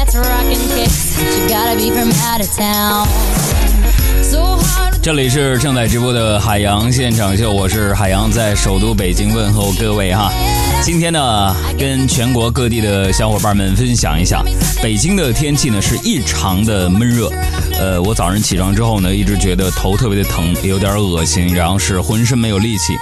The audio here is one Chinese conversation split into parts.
that's rockin' kicks. She gotta be from out of town. 这里是正在直播的海洋现场秀，我是海洋，在首都北京问候各位哈。今天呢，跟全国各地的小伙伴们分享一下，北京的天气呢是异常的闷热。呃，我早上起床之后呢，一直觉得头特别的疼，有点恶心，然后是浑身没有力气。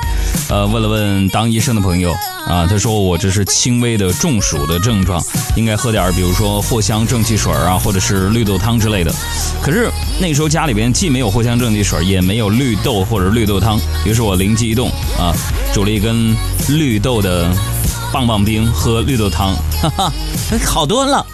呃，问了问当医生的朋友啊，他说我这是轻微的中暑的症状，应该喝点比如说藿香正气水啊，或者是绿豆汤之类的。可是那时候家里既没有藿香正气水，也没有绿豆或者绿豆汤，于是我灵机一动啊，煮了一根绿豆的棒棒冰，喝绿豆汤，哈哈，好多了。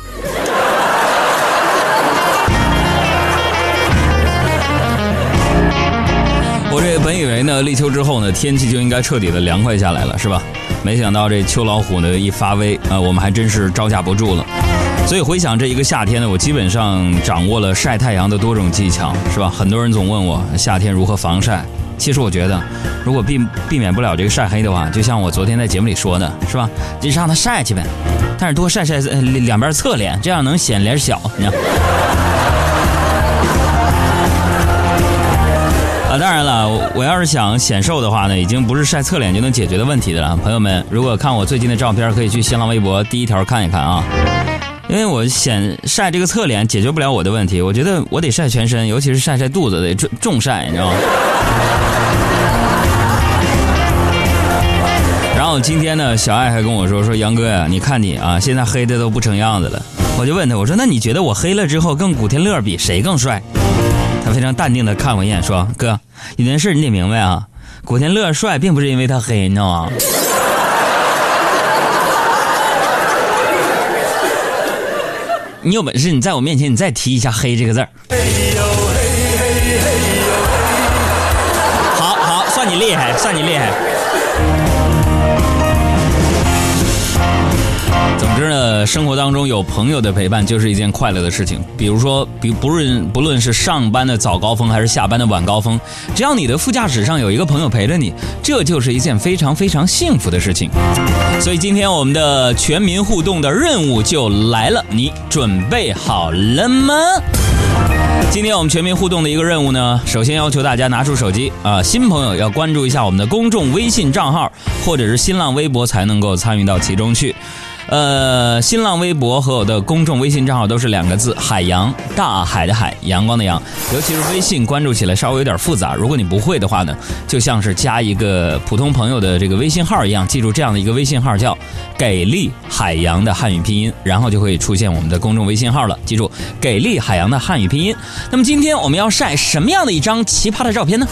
我这本以为呢，立秋之后呢，天气就应该彻底的凉快下来了，是吧？没想到这秋老虎呢一发威啊，我们还真是招架不住了。所以回想这一个夏天呢，我基本上掌握了晒太阳的多种技巧，是吧？很多人总问我夏天如何防晒，其实我觉得，如果避避免不了这个晒黑的话，就像我昨天在节目里说的，是吧？就让它晒去呗，但是多晒晒呃两边侧脸，这样能显脸小，你看。啊，当然了，我要是想显瘦的话呢，已经不是晒侧脸就能解决的问题的了。朋友们，如果看我最近的照片，可以去新浪微博第一条看一看啊。因为我显晒这个侧脸解决不了我的问题，我觉得我得晒全身，尤其是晒晒肚子，得重重晒，你知道吗？然后今天呢，小爱还跟我说说杨哥呀，你看你啊，现在黑的都不成样子了。我就问他，我说那你觉得我黑了之后跟古天乐比谁更帅？他非常淡定的看我一眼，说：“哥，有件事你得明白啊，古天乐帅并不是因为他黑，你知道吗？你有本事你在我面前你再提一下‘黑’这个字儿。好好，算你厉害，算你厉害。”总之呢，生活当中有朋友的陪伴就是一件快乐的事情。比如说，比不论不论是上班的早高峰还是下班的晚高峰，只要你的副驾驶上有一个朋友陪着你，这就是一件非常非常幸福的事情。所以今天我们的全民互动的任务就来了，你准备好了吗？今天我们全民互动的一个任务呢，首先要求大家拿出手机啊，新朋友要关注一下我们的公众微信账号或者是新浪微博才能够参与到其中去。呃，新浪微博和我的公众微信账号都是两个字：海洋，大海的海，阳光的阳。尤其是微信关注起来稍微有点复杂，如果你不会的话呢，就像是加一个普通朋友的这个微信号一样，记住这样的一个微信号叫“给力海洋”的汉语拼音，然后就会出现我们的公众微信号了。记住“给力海洋”的汉语拼音。那么今天我们要晒什么样的一张奇葩的照片呢？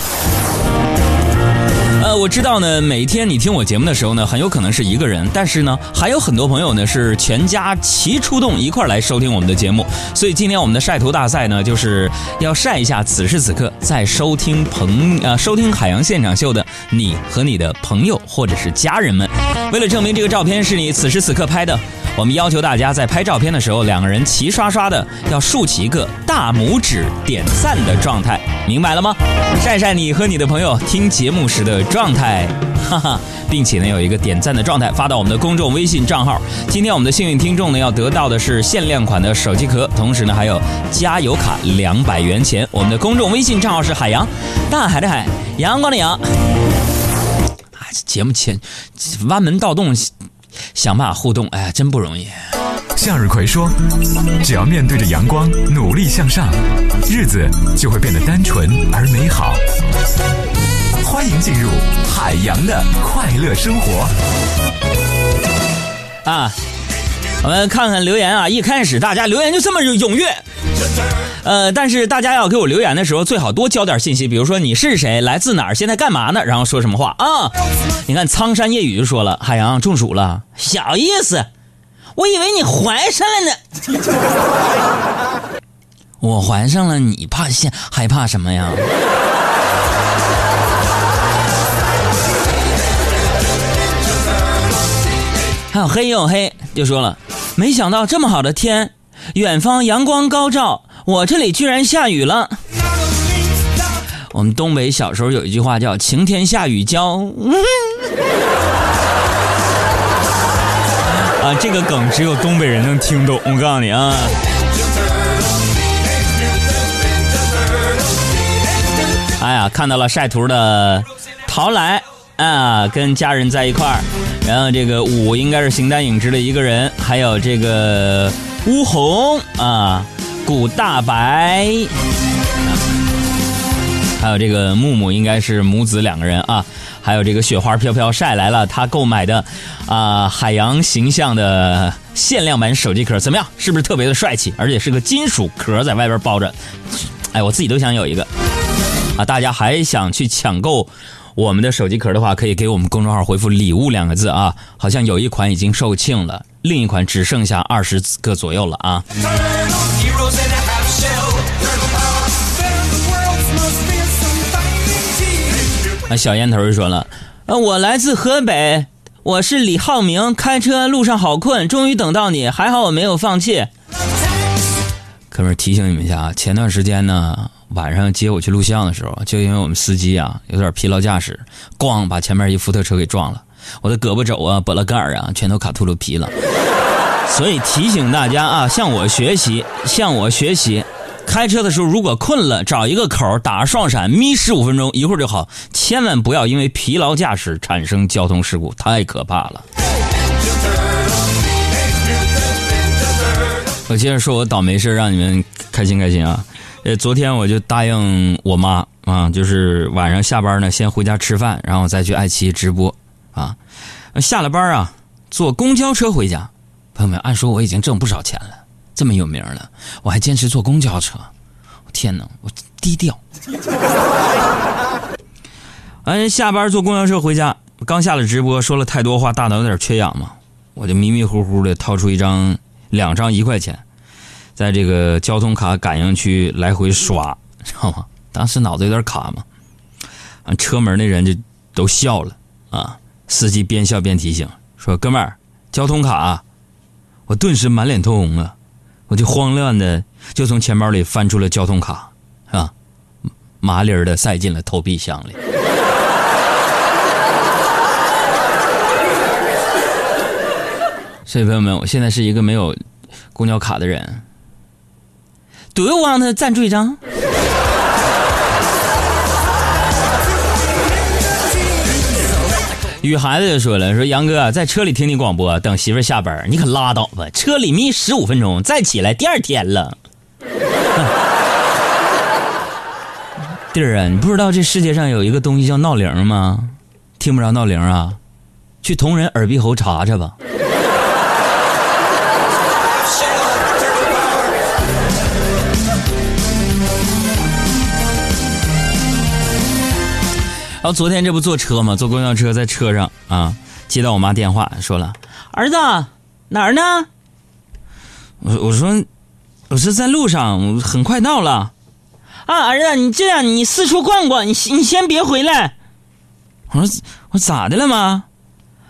呃，我知道呢，每天你听我节目的时候呢，很有可能是一个人，但是呢，还有很多朋友呢是全家齐出动一块来收听我们的节目，所以今天我们的晒图大赛呢，就是要晒一下此时此刻在收听朋呃收听海洋现场秀的你和你的朋友或者是家人们。为了证明这个照片是你此时此刻拍的，我们要求大家在拍照片的时候，两个人齐刷刷的要竖起一个大拇指点赞的状态，明白了吗？晒晒你和你的朋友听节目时的状态，哈哈，并且呢有一个点赞的状态发到我们的公众微信账号。今天我们的幸运听众呢要得到的是限量款的手机壳，同时呢还有加油卡两百元钱。我们的公众微信账号是海洋，大海的海，阳光的阳。啊，节目前弯门盗洞，想办法互动，哎呀，真不容易。向日葵说：“只要面对着阳光，努力向上，日子就会变得单纯而美好。”欢迎进入海洋的快乐生活。啊，我们看看留言啊！一开始大家留言就这么踊跃，呃，但是大家要给我留言的时候，最好多交点信息，比如说你是谁，来自哪儿，现在干嘛呢？然后说什么话啊？你看苍山夜雨就说了：“海洋中暑了，小意思，我以为你怀上了呢。我怀上了，你怕现害怕什么呀？”还有黑又黑，就说了，没想到这么好的天，远方阳光高照，我这里居然下雨了。我们东北小时候有一句话叫“晴天下雨浇”，啊，这个梗只有东北人能听懂。我告诉你啊。哎呀，看到了晒图的陶来啊，跟家人在一块儿，然后这个五应该是形单影只的一个人，还有这个乌红啊，古大白，还有这个木木应该是母子两个人啊，还有这个雪花飘飘晒来了他购买的啊海洋形象的限量版手机壳，怎么样？是不是特别的帅气？而且是个金属壳在外边包着，哎，我自己都想有一个。啊，大家还想去抢购我们的手机壳的话，可以给我们公众号回复“礼物”两个字啊。好像有一款已经售罄了，另一款只剩下二十个左右了啊。那小烟头就说了：“呃，我来自河北，我是李浩明，开车路上好困，终于等到你，还好我没有放弃。”哥们儿提醒你们一下啊，前段时间呢。晚上接我去录像的时候，就因为我们司机啊有点疲劳驾驶，咣把前面一福特车给撞了，我的胳膊肘啊、脖子盖啊全都卡秃噜皮了。所以提醒大家啊，向我学习，向我学习，开车的时候如果困了，找一个口打双闪，眯十五分钟，一会儿就好。千万不要因为疲劳驾驶产生交通事故，太可怕了。我接着说我倒霉事让你们开心开心啊。呃，昨天我就答应我妈啊，就是晚上下班呢，先回家吃饭，然后再去爱奇艺直播啊。下了班啊，坐公交车回家。朋友们，按说我已经挣不少钱了，这么有名了，我还坚持坐公交车。天哪，我低调。完 下班坐公交车回家，刚下了直播，说了太多话，大脑有点缺氧嘛，我就迷迷糊糊的掏出一张两张一块钱。在这个交通卡感应区来回刷，知道吗？当时脑子有点卡嘛，啊，车门那人就都笑了啊。司机边笑边提醒说：“哥们儿，交通卡。”我顿时满脸通红啊，我就慌乱的就从钱包里翻出了交通卡，啊，麻利儿的塞进了投币箱里。所以朋友们，我现在是一个没有公交卡的人。Do you want 赞助一张？女孩子就说了：“说杨哥在车里听你广播，等媳妇下班，你可拉倒吧！车里眯十五分钟，再起来第二天了。弟儿啊，你不知道这世界上有一个东西叫闹铃吗？听不着闹铃啊？去同仁耳鼻喉查查吧。”然后昨天这不坐车嘛？坐公交车，在车上啊，接到我妈电话，说了：“儿子哪儿呢？”我我说：“我是在路上，很快到了。”啊，儿子，你这样，你四处逛逛，你你先别回来。我说：“我咋的了妈？”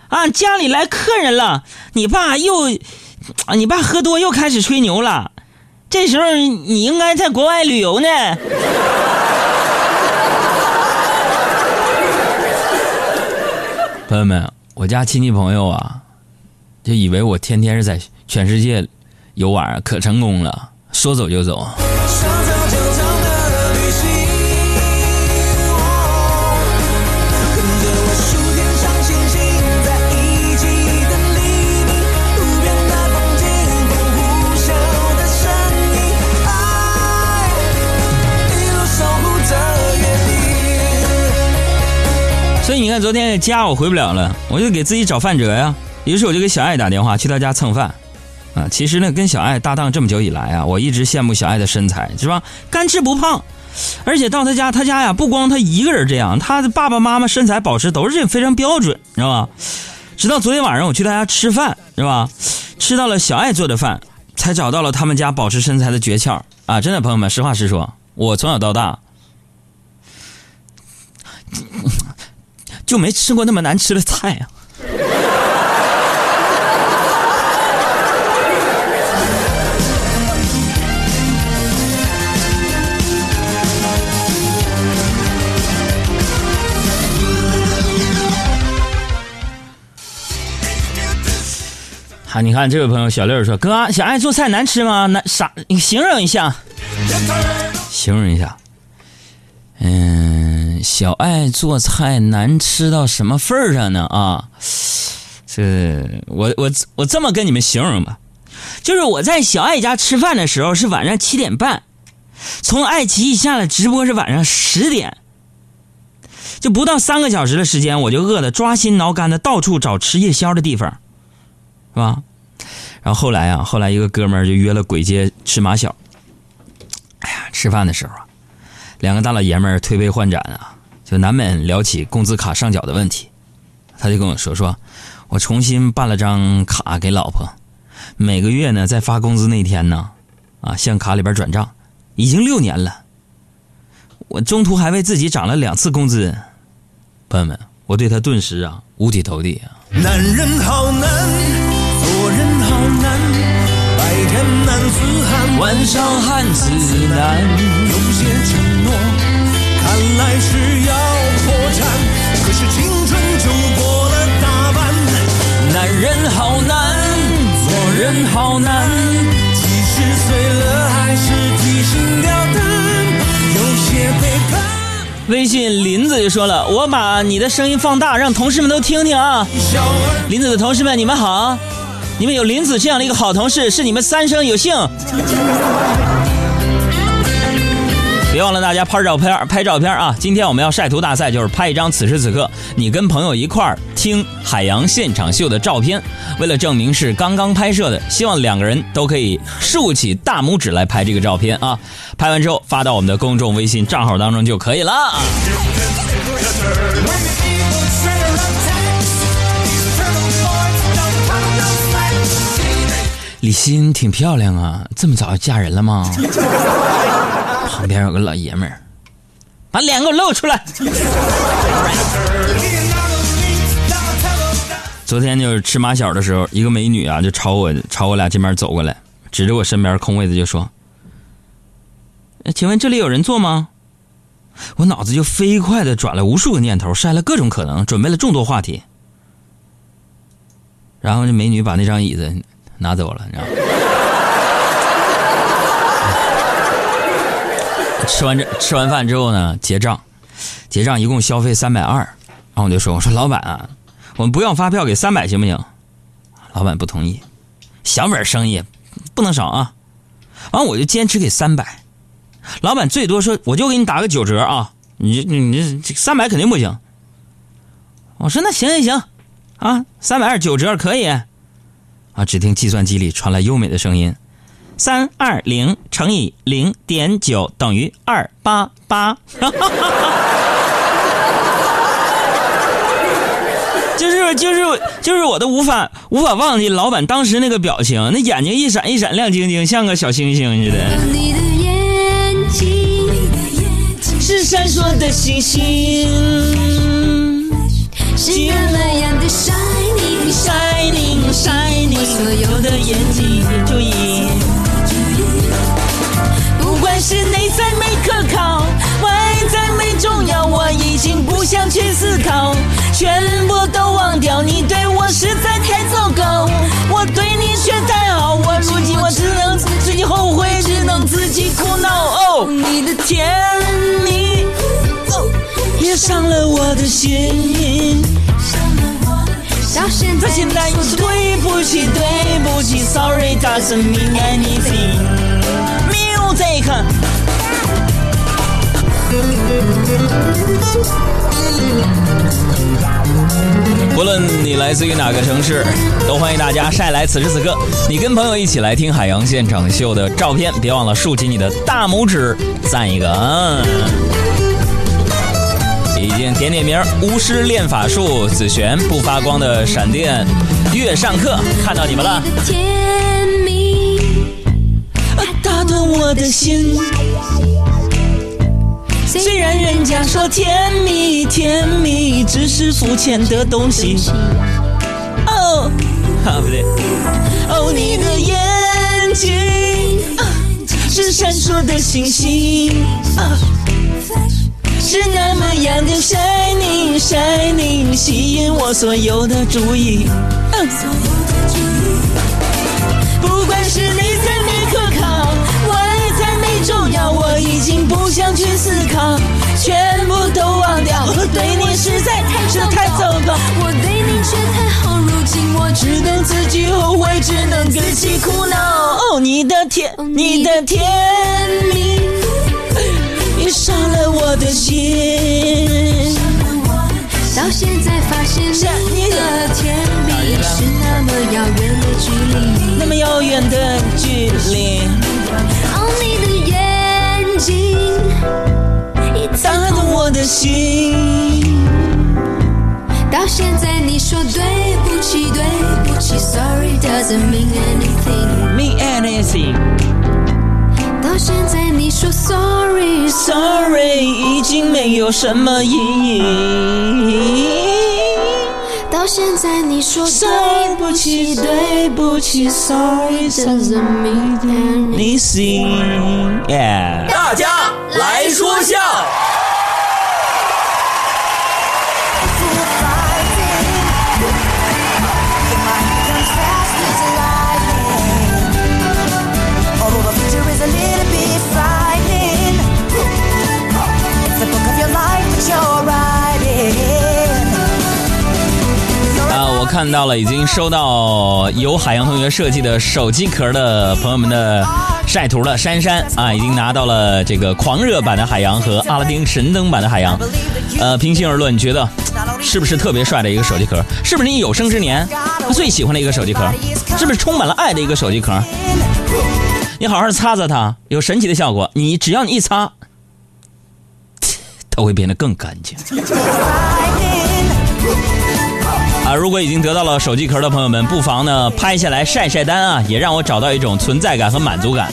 啊，家里来客人了，你爸又，你爸喝多又开始吹牛了。这时候你应该在国外旅游呢。朋友们，我家亲戚朋友啊，就以为我天天是在全世界游玩，可成功了，说走就走。所以你看，昨天家我回不了了，我就给自己找饭辙呀。于是我就给小爱打电话，去他家蹭饭。啊，其实呢，跟小爱搭档这么久以来啊，我一直羡慕小爱的身材，是吧？干吃不胖，而且到他家，他家呀不光他一个人这样，他的爸爸妈妈身材保持都是这非常标准，知道吧？直到昨天晚上我去他家吃饭，是吧？吃到了小爱做的饭，才找到了他们家保持身材的诀窍啊！真的，朋友们，实话实说，我从小到大。就没吃过那么难吃的菜啊！还你看这位朋友小六说：“哥，小爱做菜难吃吗？难啥？你形容一下，形容一下。”嗯，小爱做菜难吃到什么份儿上呢？啊，这我我我这么跟你们形容吧，就是我在小爱家吃饭的时候是晚上七点半，从爱奇艺下了直播是晚上十点，就不到三个小时的时间，我就饿得抓心挠肝的到处找吃夜宵的地方，是吧？然后后来啊，后来一个哥们儿就约了鬼街吃马小。哎呀，吃饭的时候啊，两个大老爷们儿推杯换盏啊，就难免聊起工资卡上缴的问题。他就跟我说说，我重新办了张卡给老婆，每个月呢在发工资那天呢，啊向卡里边转账，已经六年了。我中途还为自己涨了两次工资。朋友们，我对他顿时啊五体投地啊。男人好难，做人好难，白天男子汉，晚上汉子难。有些承诺看来是是青春就过了大半。男人好难，做人好难。即使碎了，还是提心吊胆，有些背叛。微信林子就说了：“我把你的声音放大，让同事们都听听啊。”林子的同事们，你们好！你们有林子这样的一个好同事，是你们三生有幸。别忘了大家拍照片，拍照片啊！今天我们要晒图大赛，就是拍一张此时此刻你跟朋友一块儿听海洋现场秀的照片。为了证明是刚刚拍摄的，希望两个人都可以竖起大拇指来拍这个照片啊！拍完之后发到我们的公众微信账号当中就可以了。李欣挺漂亮啊，这么早就嫁人了吗？旁边有个老爷们儿，把脸给我露出来。昨天就是吃马小的时候，一个美女啊就朝我朝我俩这边走过来，指着我身边空位子就说：“请问这里有人坐吗？”我脑子就飞快的转了无数个念头，筛了各种可能，准备了众多话题。然后这美女把那张椅子拿走了，你知道吗？吃完这吃完饭之后呢，结账，结账一共消费三百二，然后我就说：“我说老板啊，我们不要发票给三百行不行？”老板不同意，小本生意不能少啊。完我就坚持给三百，老板最多说我就给你打个九折啊，你你你这三百肯定不行。我说那行行行，啊，三百二九折可以。啊，只听计算机里传来优美的声音。三二零乘以零点九等于二八八，就是就是就是我都无法无法忘记老板当时那个表情，那眼睛一闪一闪亮晶晶，像个小星星似的。你的眼睛是闪烁的星星是那么样的 shining，，shining shining，所有的眼睛注意。是内在没可靠，外在没重要，我已经不想去思考，全部都忘掉。你对我实在太糟糕，我对你却太好，我如今我只能自己后悔，只能自己苦恼。哦，你的甜蜜，哦，也伤了我的心。到现在他现在对不起，对不起，Sorry doesn't mean anything。Music。不论你来自于哪个城市，都欢迎大家晒来此时此刻你跟朋友一起来听海洋现场秀的照片，别忘了竖起你的大拇指，赞一个啊！已经点点名儿，巫师练法术，紫璇不发光的闪电，月上课，看到你们了，甜蜜，啊打动我的心。虽然人家说甜蜜甜蜜只是肤浅的东西，哦，啊不对，哦你的眼睛是闪烁的星星啊。是那么样的 shining shining，吸引我所有的注意。不管是你在美经不想去思考，全部都忘掉。我对你实在太糟糕，我对你却太好，如今我只只能自己后悔，只能自己苦恼。哦，你的甜，你的甜蜜，你伤了我的心。到现在发现你的甜蜜是那么遥远的距离。那么遥远的距离，睛一直打动我的心。到现在你说对不起，对不起，Sorry doesn't mean anything。Mean anything, 到现在你说 Sorry，sorry，已经没有什么意义。到现在你说对对不不起，对对不起，sorry doesn't mean anything。anything。Yeah。大家来说笑。看到了，已经收到由海洋同学设计的手机壳的朋友们的晒图了。珊珊啊，已经拿到了这个狂热版的海洋和阿拉丁神灯版的海洋。呃，平心而论，你觉得是不是特别帅的一个手机壳？是不是你有生之年最喜欢的一个手机壳？是不是充满了爱的一个手机壳？你好好擦擦它，有神奇的效果。你只要你一擦，它会变得更干净。如果已经得到了手机壳的朋友们，不妨呢拍下来晒晒单啊，也让我找到一种存在感和满足感。